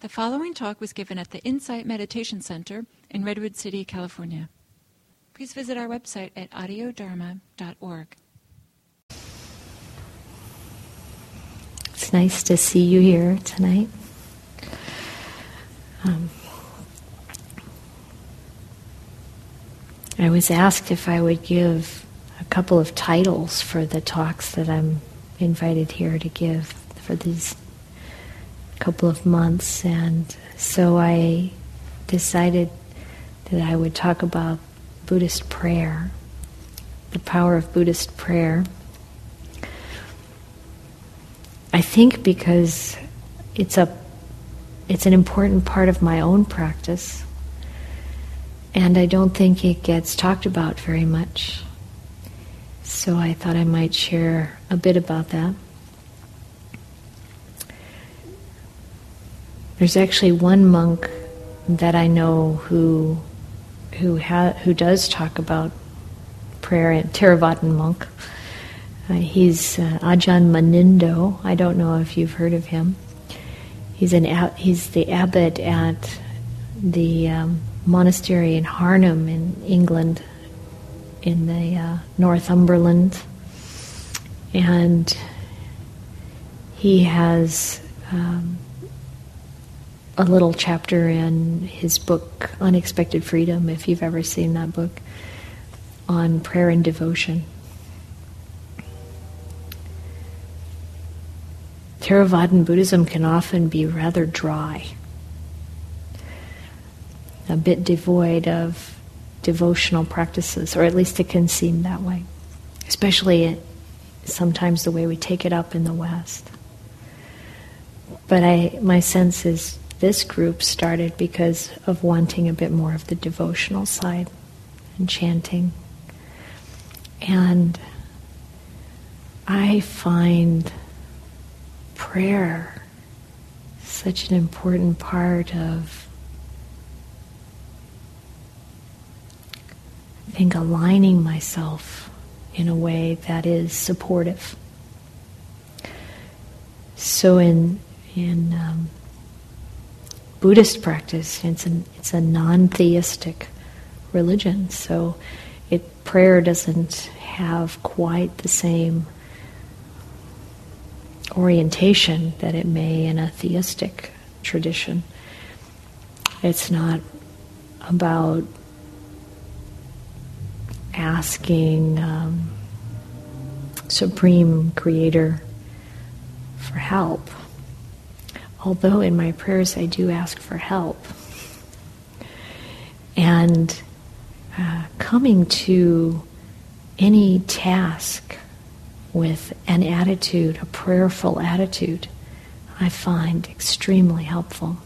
The following talk was given at the Insight Meditation Center in Redwood City, California. Please visit our website at audiodharma.org. It's nice to see you here tonight. Um, I was asked if I would give a couple of titles for the talks that I'm invited here to give for these couple of months, and so I decided that I would talk about Buddhist prayer, the power of Buddhist prayer. I think because it's a it's an important part of my own practice, and I don't think it gets talked about very much. So I thought I might share a bit about that. There's actually one monk that I know who who ha- who does talk about prayer, a Theravadan monk. Uh, he's uh, Ajahn Munindo. I don't know if you've heard of him. He's an he's the abbot at the um, monastery in Harnham in England, in the uh, Northumberland, and he has um, a little chapter in his book, Unexpected Freedom, if you've ever seen that book, on prayer and devotion. Theravadan Buddhism can often be rather dry, a bit devoid of devotional practices, or at least it can seem that way, especially sometimes the way we take it up in the West. But I, my sense is this group started because of wanting a bit more of the devotional side and chanting. And I find prayer such an important part of, I think, aligning myself in a way that is supportive. So in in um, Buddhist practice. It's a, it's a non-theistic religion, so it prayer doesn't have quite the same orientation that it may in a theistic tradition. It's not about asking um, Supreme Creator for help although in my prayers I do ask for help. And uh, coming to any task with an attitude, a prayerful attitude, I find extremely helpful.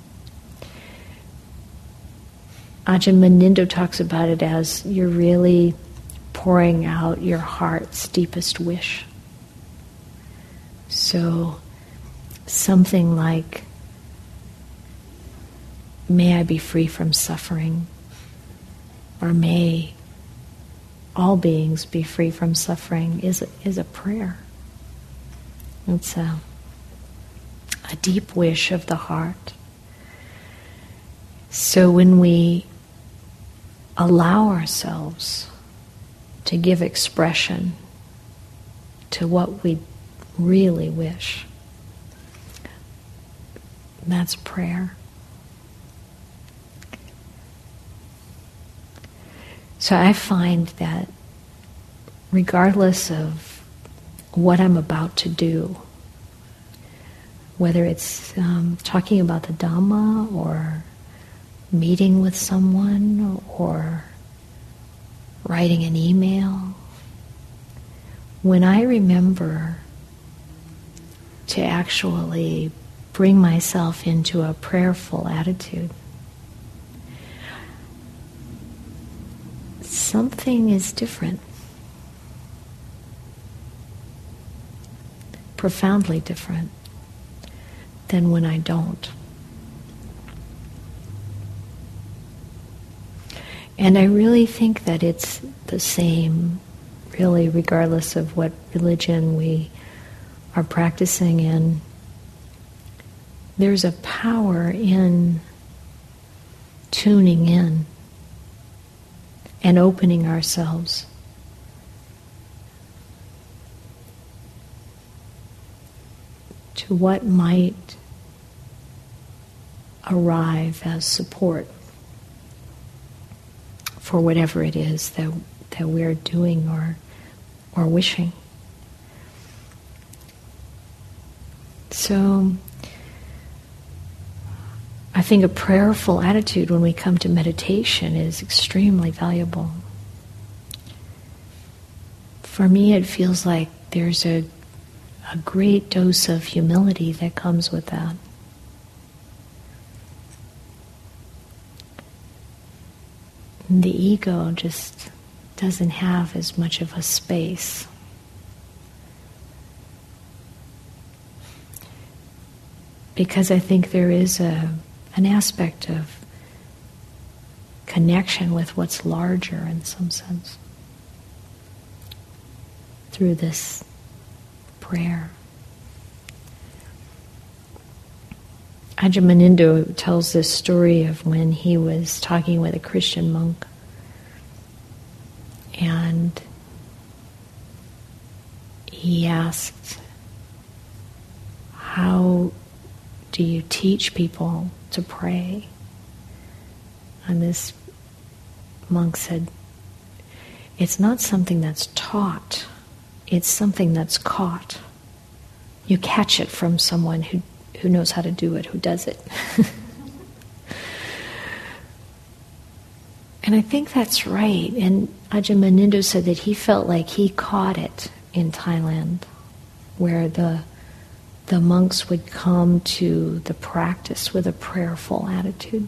Ajahn Munindo talks about it as you're really pouring out your heart's deepest wish. So something like, May I be free from suffering, or may all beings be free from suffering, is, is a prayer. It's a, a deep wish of the heart. So when we allow ourselves to give expression to what we really wish, that's prayer. So I find that regardless of what I'm about to do, whether it's um, talking about the Dhamma or meeting with someone or writing an email, when I remember to actually bring myself into a prayerful attitude. Something is different. Profoundly different than when I don't. And I really think that it's the same, really, regardless of what religion we are practicing in there's a power in tuning in and opening ourselves. To what might arrive as support for whatever it is that, that we're doing or, or wishing. So, think a prayerful attitude when we come to meditation is extremely valuable. For me, it feels like there's a, a great dose of humility that comes with that. The ego just doesn't have as much of a space. Because I think there is a an aspect of connection with what's larger in some sense through this prayer. Ajahn tells this story of when he was talking with a Christian monk and he asked, How do you teach people to pray. And this monk said, It's not something that's taught, it's something that's caught. You catch it from someone who, who knows how to do it, who does it. and I think that's right. And Ajahn Munindo said that he felt like he caught it in Thailand, where the the monks would come to the practice with a prayerful attitude.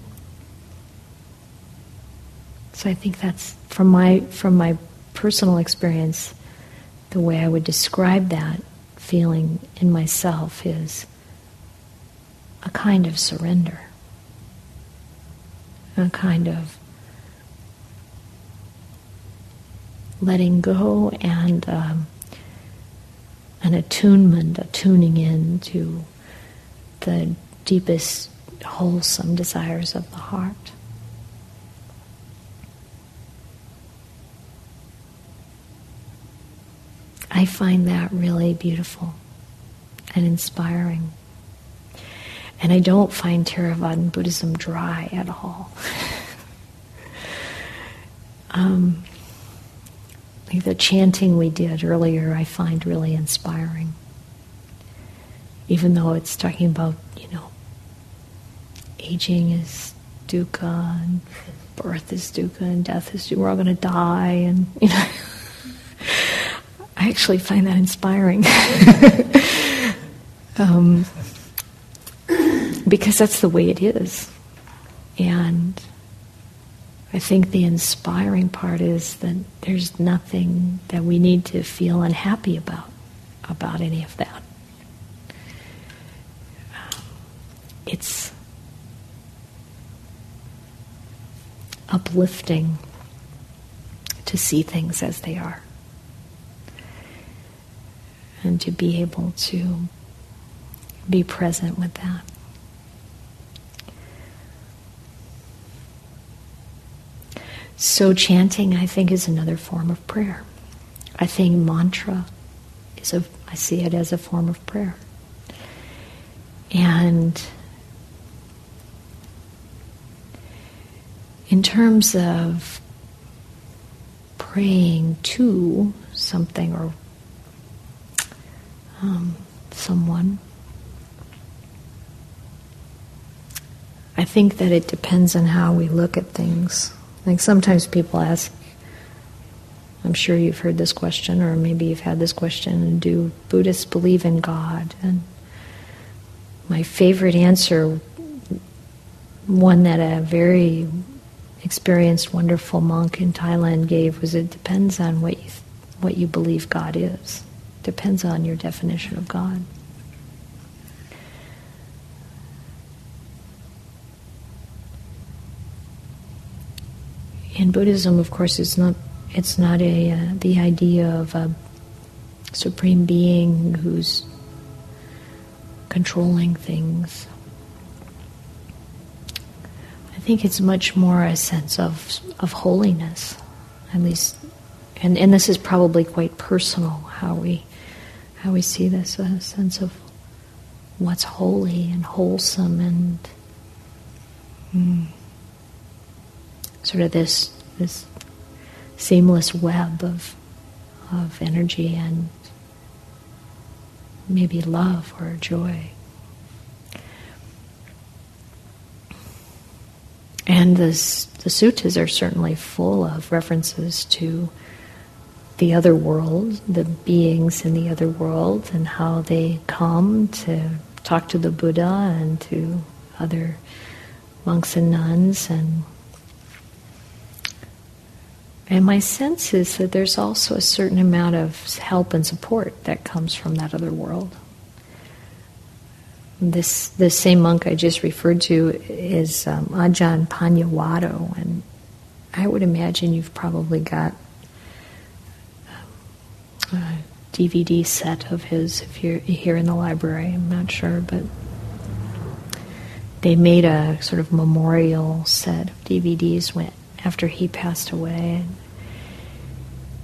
So I think that's from my from my personal experience, the way I would describe that feeling in myself is a kind of surrender, a kind of letting go and um, an attunement, a tuning in to the deepest wholesome desires of the heart. I find that really beautiful and inspiring. And I don't find Theravadan Buddhism dry at all. um, like the chanting we did earlier, I find really inspiring. Even though it's talking about, you know, aging is dukkha, and birth is dukkha, and death is dukkha. We're all going to die, and, you know. I actually find that inspiring. um, because that's the way it is. And I think the inspiring part is that there's nothing that we need to feel unhappy about about any of that. It's uplifting to see things as they are and to be able to be present with that. So, chanting, I think, is another form of prayer. I think mantra is a, I see it as a form of prayer. And in terms of praying to something or um, someone, I think that it depends on how we look at things. Like sometimes people ask, I'm sure you've heard this question, or maybe you've had this question do Buddhists believe in God? And my favorite answer, one that a very experienced, wonderful monk in Thailand gave, was it depends on what you, what you believe God is. Depends on your definition of God. In Buddhism, of course, it's not it's not a uh, the idea of a supreme being who's controlling things. I think it's much more a sense of of holiness, at least, and and this is probably quite personal how we how we see this a sense of what's holy and wholesome and mm, sort of this this seamless web of of energy and maybe love or joy. And the, the suttas are certainly full of references to the other world, the beings in the other world, and how they come to talk to the Buddha and to other monks and nuns and and my sense is that there's also a certain amount of help and support that comes from that other world. This this same monk I just referred to is um, Ajahn Paññavaddho, and I would imagine you've probably got um, a DVD set of his if you're here in the library. I'm not sure, but they made a sort of memorial set of DVDs when after he passed away. And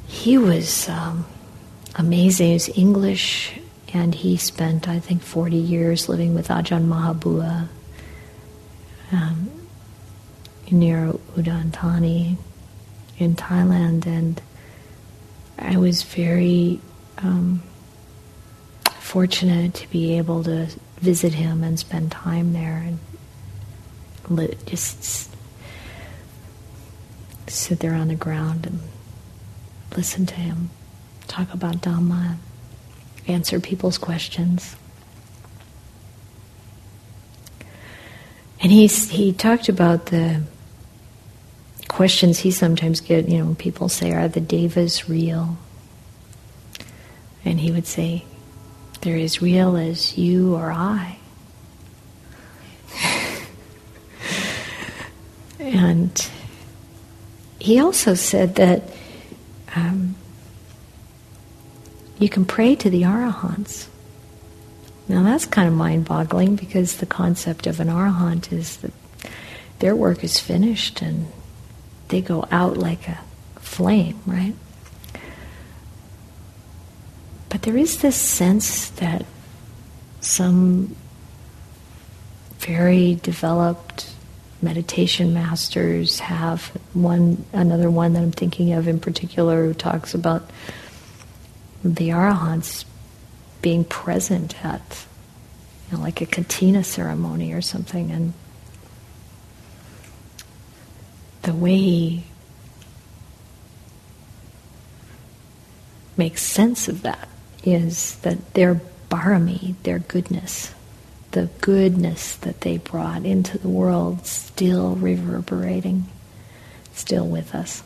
he was um, amazing. He was English, and he spent, I think, 40 years living with Ajahn Mahabua um, near Udon Thani in Thailand. And I was very um, fortunate to be able to visit him and spend time there and just sit there on the ground and listen to him talk about Dhamma, answer people's questions. And he's, he talked about the questions he sometimes get, you know, people say, Are the devas real? And he would say, They're as real as you or I. and he also said that um, you can pray to the arahants. Now that's kind of mind-boggling because the concept of an arahant is that their work is finished and they go out like a flame, right? But there is this sense that some very developed meditation masters have one another one that I'm thinking of in particular who talks about the arahants being present at you know, like a katina ceremony or something. And the way he makes sense of that is that their barami, their goodness, the goodness that they brought into the world still reverberating, still with us.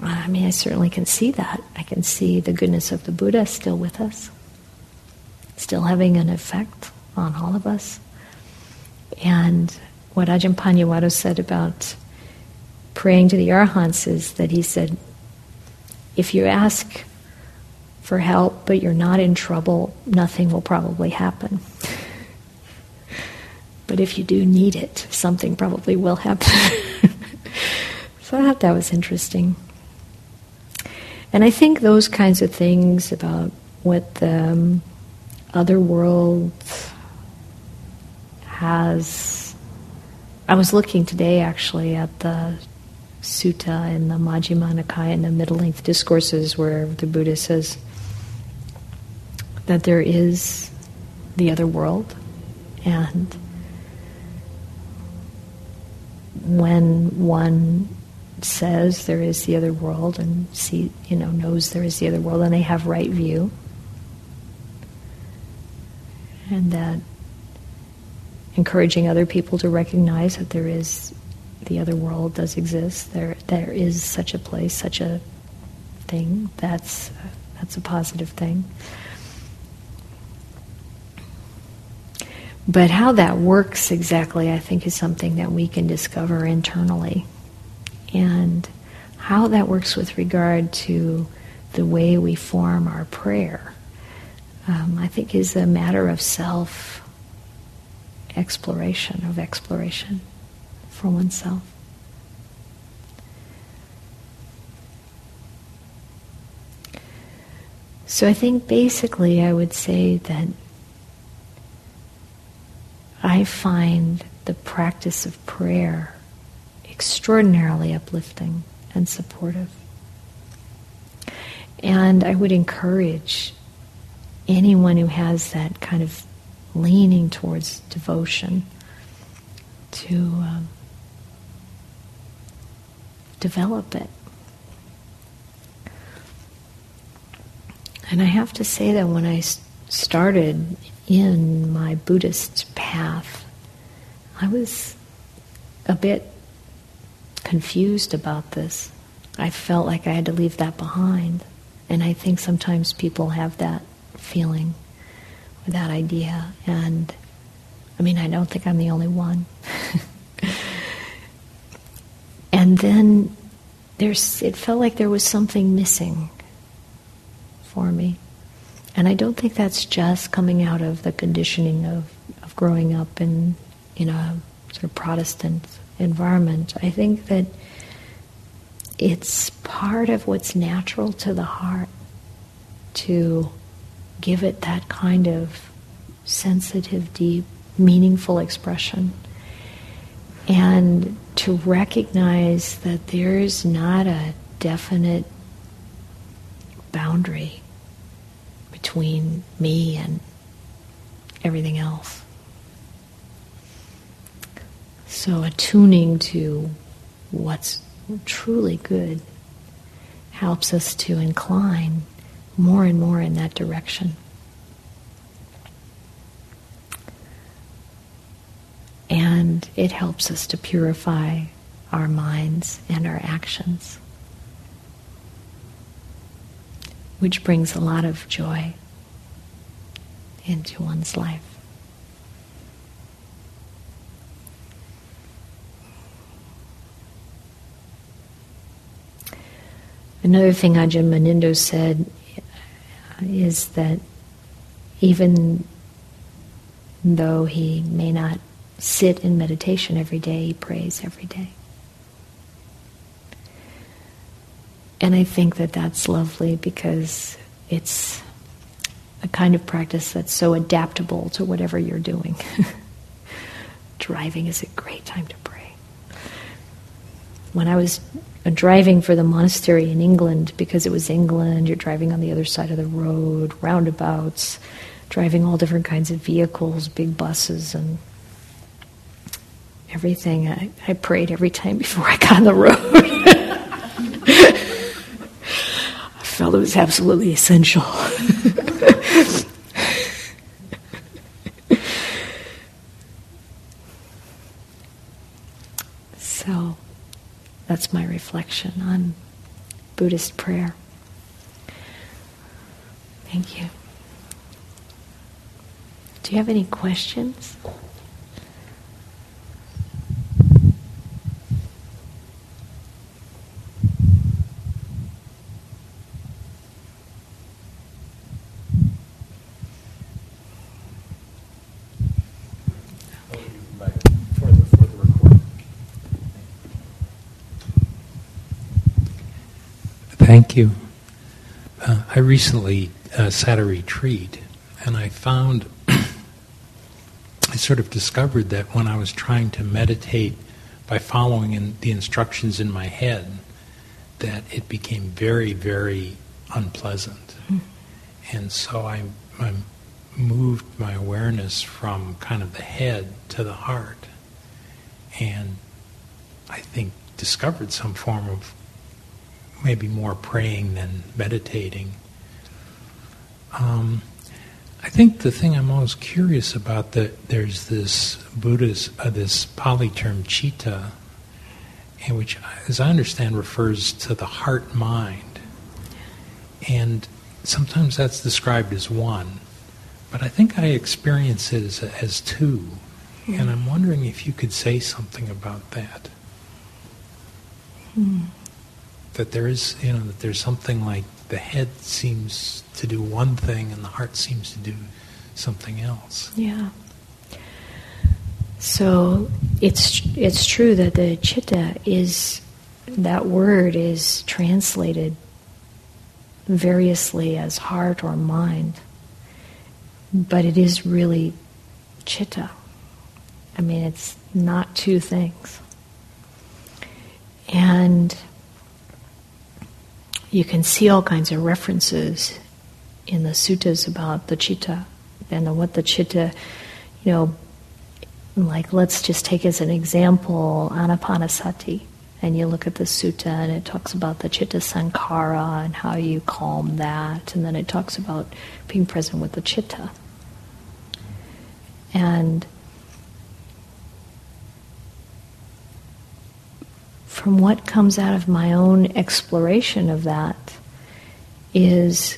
I mean, I certainly can see that. I can see the goodness of the Buddha still with us, still having an effect on all of us. And what Ajahn Paññavaddho said about praying to the Arhants is that he said, if you ask for help, but you're not in trouble, nothing will probably happen. but if you do need it, something probably will happen. so I thought that was interesting. And I think those kinds of things about what the um, other world has. I was looking today actually at the sutta in the Majjhima Nikaya in the middle length discourses where the Buddha says, that there is the other world. And when one says there is the other world and see you know knows there is the other world and they have right view and that encouraging other people to recognize that there is the other world does exist there there is such a place such a thing that's that's a positive thing But how that works exactly, I think, is something that we can discover internally. And how that works with regard to the way we form our prayer, um, I think, is a matter of self exploration of exploration for oneself. So I think basically I would say that I find the practice of prayer extraordinarily uplifting and supportive. And I would encourage anyone who has that kind of leaning towards devotion to um, develop it. And I have to say that when I started in my Buddhist path, I was a bit confused about this. I felt like I had to leave that behind. And I think sometimes people have that feeling or that idea. And I mean, I don't think I'm the only one. and then there's, it felt like there was something missing for me. And I don't think that's just coming out of the conditioning of, of growing up in, in a sort of Protestant environment. I think that it's part of what's natural to the heart to give it that kind of sensitive, deep, meaningful expression. And to recognize that there's not a definite boundary between me and everything else. So, attuning to what's truly good helps us to incline more and more in that direction. And it helps us to purify our minds and our actions which brings a lot of joy into one's life. Another thing Ajahn Munindo said is that even though he may not sit in meditation every day, he prays every day. And I think that that's lovely because it's a kind of practice that's so adaptable to whatever you're doing. Driving is a great time to pray. When I was uh, driving for the monastery in England, because it was England, you're driving on the other side of the road, roundabouts, driving all different kinds of vehicles, big buses, and everything. I, I prayed every time before I got on the road. felt it was absolutely essential. so that's my reflection on Buddhist prayer. Thank you. Do you have any questions? Thank you. Uh, I recently uh, sat a retreat, and I found I sort of discovered that when I was trying to meditate by following in the instructions in my head, that it became very, very unpleasant. Mm. And so I, I moved my awareness from kind of the head to the heart, and I think discovered some form of maybe more praying than meditating. Um, I think the thing I'm most curious about that there's this Buddhist, uh, this Pali term citta, and which, as I understand, refers to the heart mind, and sometimes that's described as one, but I think I experience it as, as two, and I'm wondering if you could say something about that. Mm that there is, you know, that there's something like the head seems to do one thing and the heart seems to do something else. Yeah. So it's it's true that the chitta is that word is translated variously as heart or mind, but it is really chitta. I mean, it's not two things. And you can see all kinds of references in the suttas about the chitta and what the chitta, you know, like let's just take as an example anapanasati. And you look at the sutta and it talks about the chitta sankhara and how you calm that. And then it talks about being present with the chitta. And from what comes out of my own exploration of that is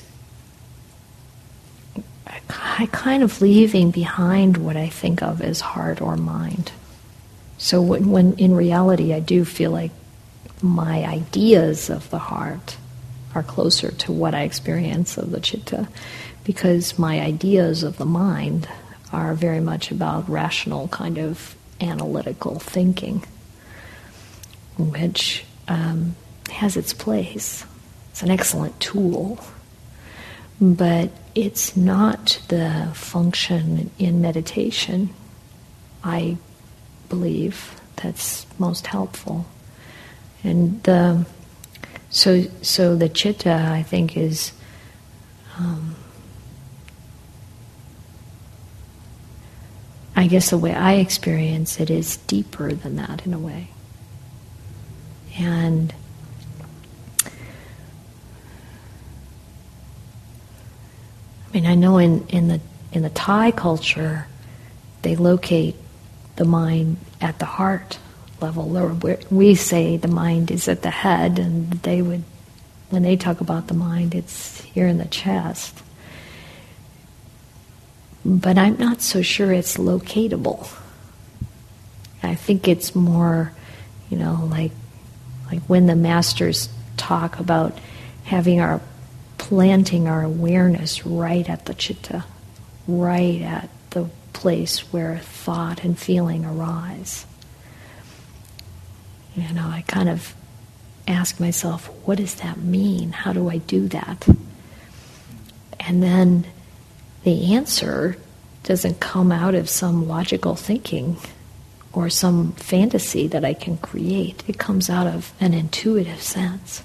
I kind of leaving behind what I think of as heart or mind. So when, when in reality I do feel like my ideas of the heart are closer to what I experience of the chitta, because my ideas of the mind are very much about rational kind of analytical thinking, which um, has its place. It's an excellent tool, but it's not the function in meditation, I believe, that's most helpful. And the, so, so the chitta, I think, is um, I guess the way I experience it is deeper than that in a way. And I mean, I know in, in the in the Thai culture, they locate the mind at the heart level. Or we say the mind is at the head, and they would, when they talk about the mind, it's here in the chest. But I'm not so sure it's locatable. I think it's more, you know, like like when the masters talk about having our planting our awareness right at the chitta, right at the place where thought and feeling arise. You know, I kind of ask myself, what does that mean? How do I do that? And then the answer doesn't come out of some logical thinking or some fantasy that I can create. It comes out of an intuitive sense.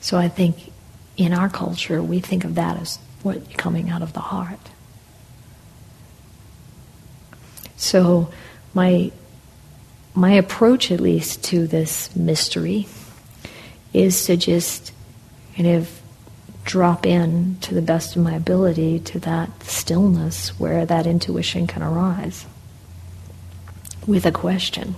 So I think in our culture, we think of that as what coming out of the heart. So my my approach at least to this mystery is to just kind of drop in to the best of my ability to that stillness where that intuition can arise with a question.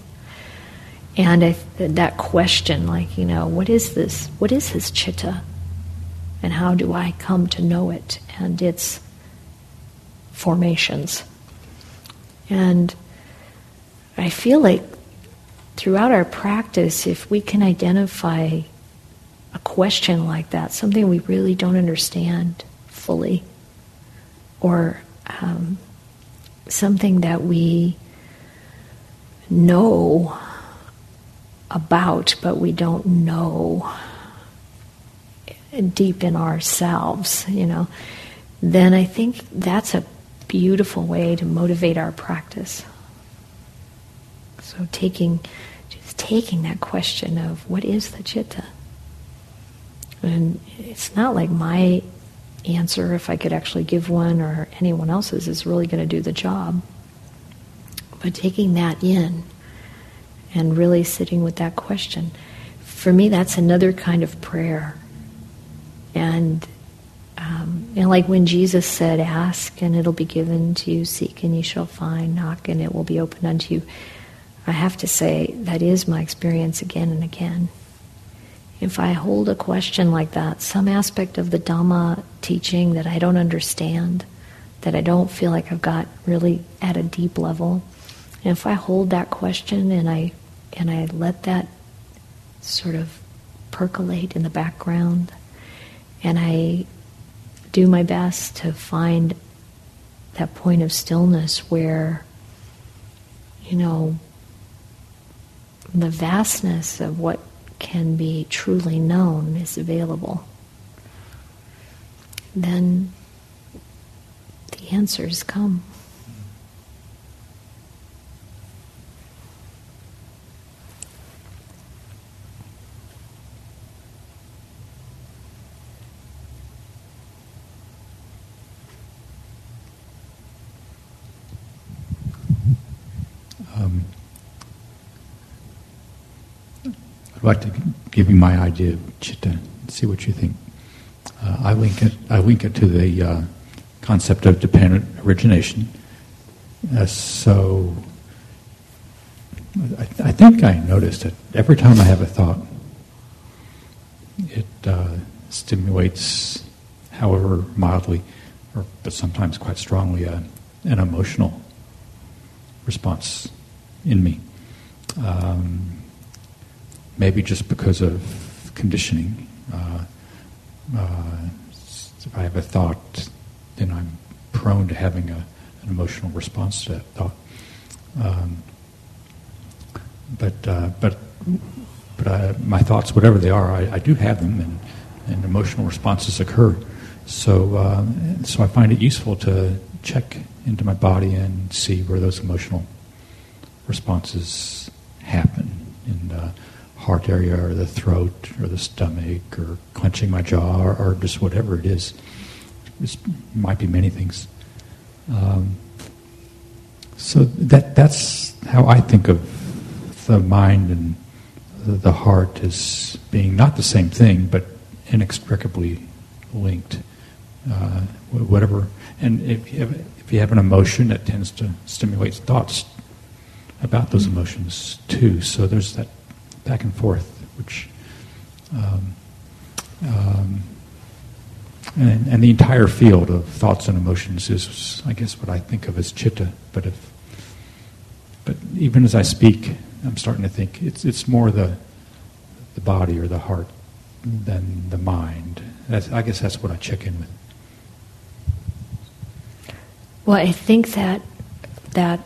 And I, that question, like, you know, what is this? What is his chitta? And how do I come to know it and its formations? And I feel like throughout our practice, if we can identify a question like that, something we really don't understand fully, or um, something that we know about, but we don't know deep in ourselves, you know, then I think that's a beautiful way to motivate our practice. So taking, just taking that question of what is the chitta? And it's not like my answer, if I could actually give one, or anyone else's, is really going to do the job. But taking that in and really sitting with that question, for me, that's another kind of prayer. And um, and like when Jesus said, "Ask and it'll be given to you; seek and you shall find; knock and it will be opened unto you." I have to say that is my experience again and again if I hold a question like that, some aspect of the Dhamma teaching that I don't understand, that I don't feel like I've got really at a deep level, and if I hold that question and I and I let that sort of percolate in the background, and I do my best to find that point of stillness where you know, the vastness of what can be truly known is available, then the answers come. I'd like to give you my idea of chitta, see what you think. Uh, I link it. I link it to the uh, concept of dependent origination. Uh, so, I, I, think I noticed that every time I have a thought, it uh, stimulates, however mildly, or but sometimes quite strongly, uh, an emotional response in me. Um, maybe just because of conditioning. Uh, uh, if I have a thought, then I'm prone to having a, an emotional response to that thought. Um, but uh, but but I, my thoughts, whatever they are, I, I, do have them, and, and emotional responses occur. So uh, so I find it useful to check into my body and see where those emotional responses happen in the heart area or the throat or the stomach or clenching my jaw or, or just whatever it is. It might be many things. Um, so that that's how I think of the mind and the, heart as being not the same thing, but inextricably linked. Uh, whatever, and if you, have, if you have an emotion, that tends to stimulate thoughts about those emotions too. So there's that back and forth, which, um, um, and, and, the entire field of thoughts and emotions is, I guess, what I think of as chitta. But if, but even as I speak, I'm starting to think it's it's more the the body or the heart than the mind. That's, I guess that's what I check in with. Well, I think that that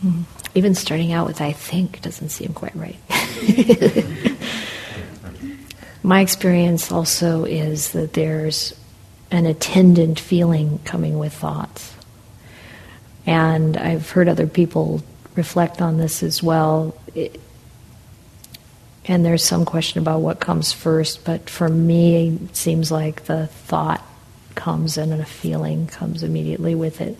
hmm, even starting out with I think doesn't seem quite right. My experience also is that there's an attendant feeling coming with thoughts. And I've heard other people reflect on this as well. It, and there's some question about what comes first, but for me, it seems like the thought comes and a feeling comes immediately with it.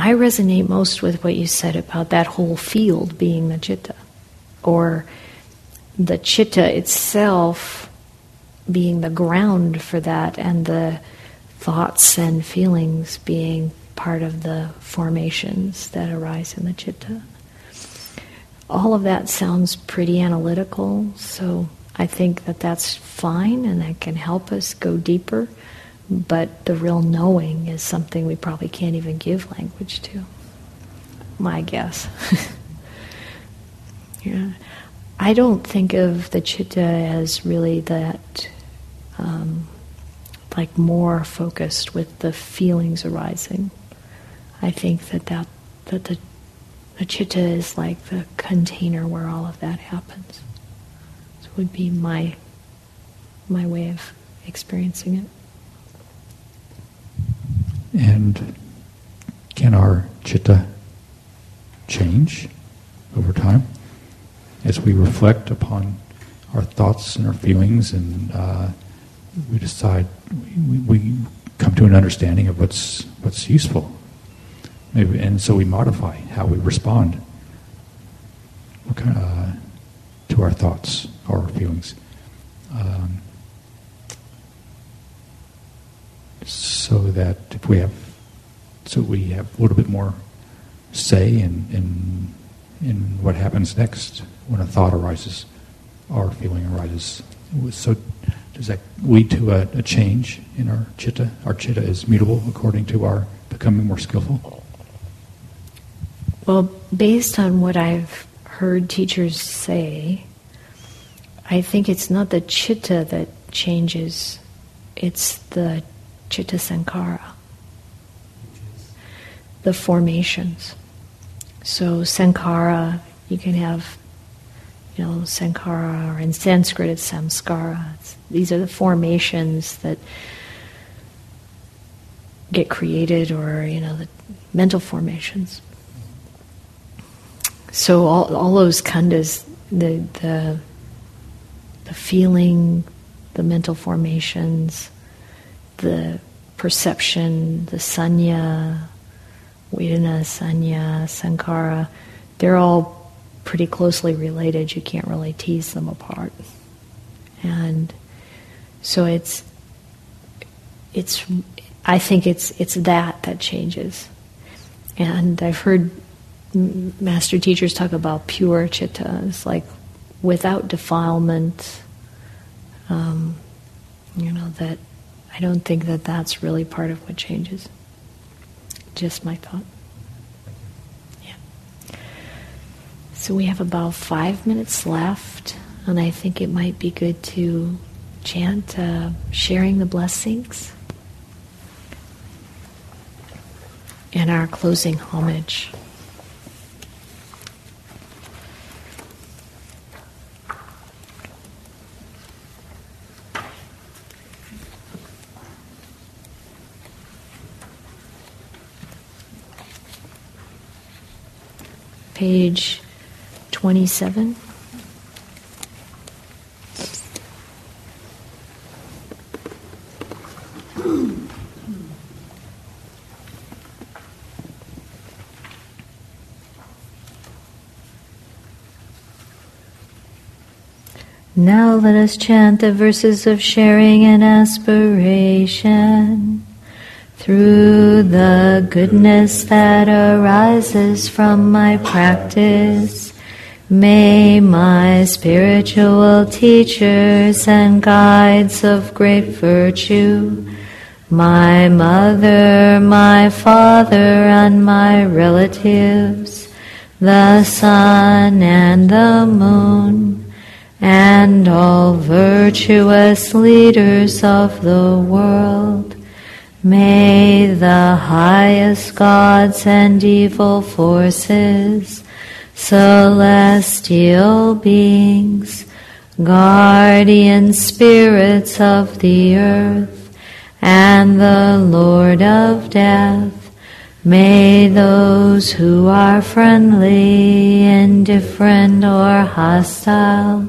I resonate most with what you said about that whole field being the chitta, or the chitta itself being the ground for that, and the thoughts and feelings being part of the formations that arise in the chitta. All of that sounds pretty analytical, so I think that that's fine and that can help us go deeper. But the real knowing is something we probably can't even give language to. My guess. yeah. I don't think of the chitta as really that, um, like more focused with the feelings arising. I think that that, that the, the chitta is like the container where all of that happens So would be my my way of experiencing it. And can our chitta change over time as we reflect upon our thoughts and our feelings and uh, we decide we, we, come to an understanding of what's what's useful maybe and so we modify how we respond uh, to our thoughts or our feelings. Um, so that if we have, so we have a little bit more say in, in, in what happens next when a thought arises a feeling arises. So does that lead to a, a change in our chitta? Our chitta is mutable according to our becoming more skillful? Well, based on what I've heard teachers say, I think it's not the chitta that changes, it's the chitta sankhara. the formations. So sankhara, you can have, you know, sankhara, or in Sanskrit it's samskara. It's, these are the formations that get created, or you know, the mental formations. So all all those khandhas, the the the feeling, the mental formations, the perception, the sañña, Vedana, Sañña, Sankhara, they're all pretty closely related. You can't really tease them apart. And so it's, it's, I think it's, it's that that changes. And I've heard master teachers talk about pure chitta. It's like without defilement, um, you know, that I don't think that that's really part of what changes. Just my thought. Yeah. So we have about five minutes left, and I think it might be good to chant uh, sharing the blessings and our closing homage. Page 27. Now let us chant the verses of sharing and aspiration through the goodness that arises from my practice. May my spiritual teachers and guides of great virtue, my mother, my father, and my relatives, the sun and the moon, and all virtuous leaders of the world, May the highest gods and evil forces, celestial beings, guardian spirits of the earth, and the Lord of death, may those who are friendly, indifferent, or hostile,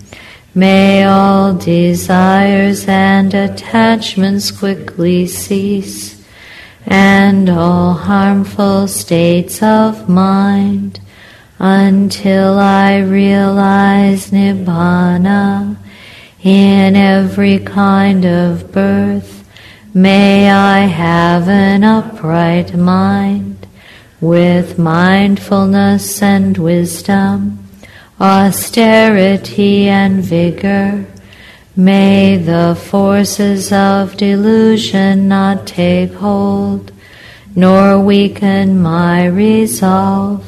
May all desires and attachments quickly cease, and all harmful states of mind, until I realize Nibbana in every kind of birth. May I have an upright mind with mindfulness and wisdom austerity and vigor. May the forces of delusion not take hold, nor weaken my resolve.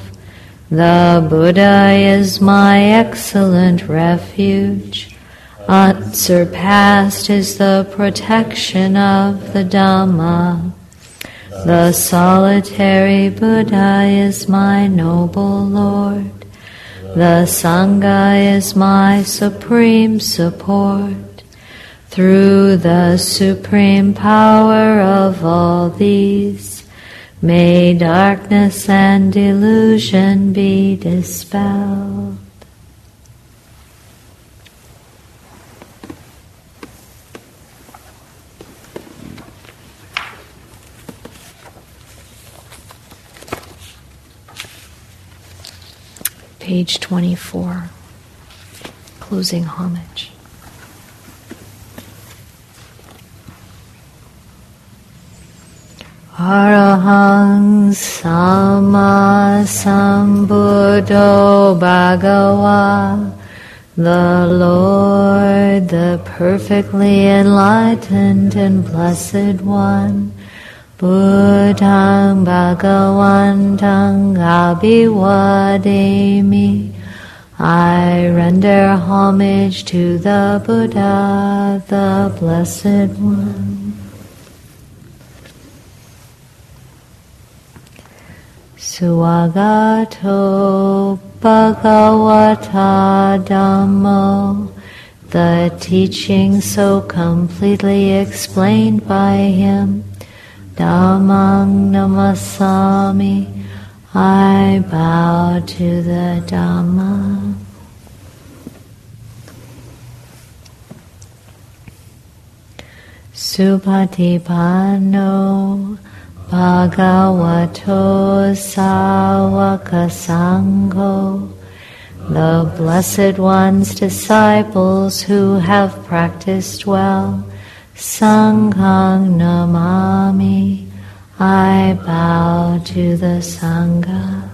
The Buddha is my excellent refuge. Unsurpassed is the protection of the Dhamma. The solitary Buddha is my noble Lord. The Sangha is my supreme support. Through the supreme power of all these, may darkness and delusion be dispelled. Page 24, closing homage. Arahang Samma Sambuddho Bhagava, the Lord, the perfectly enlightened and blessed one, Buddhang Bhagavantang Abhivademi. I render homage to the Buddha, the Blessed One. Suagato Bhagavata Dhammo, the teaching so completely explained by him. Dhammang Namassami, I bow to the Dhamma. Supatipanno Bhagavato Savaka Sangho, the Blessed One's disciples who have practiced well, Sanghang Namami, I bow to the Sangha.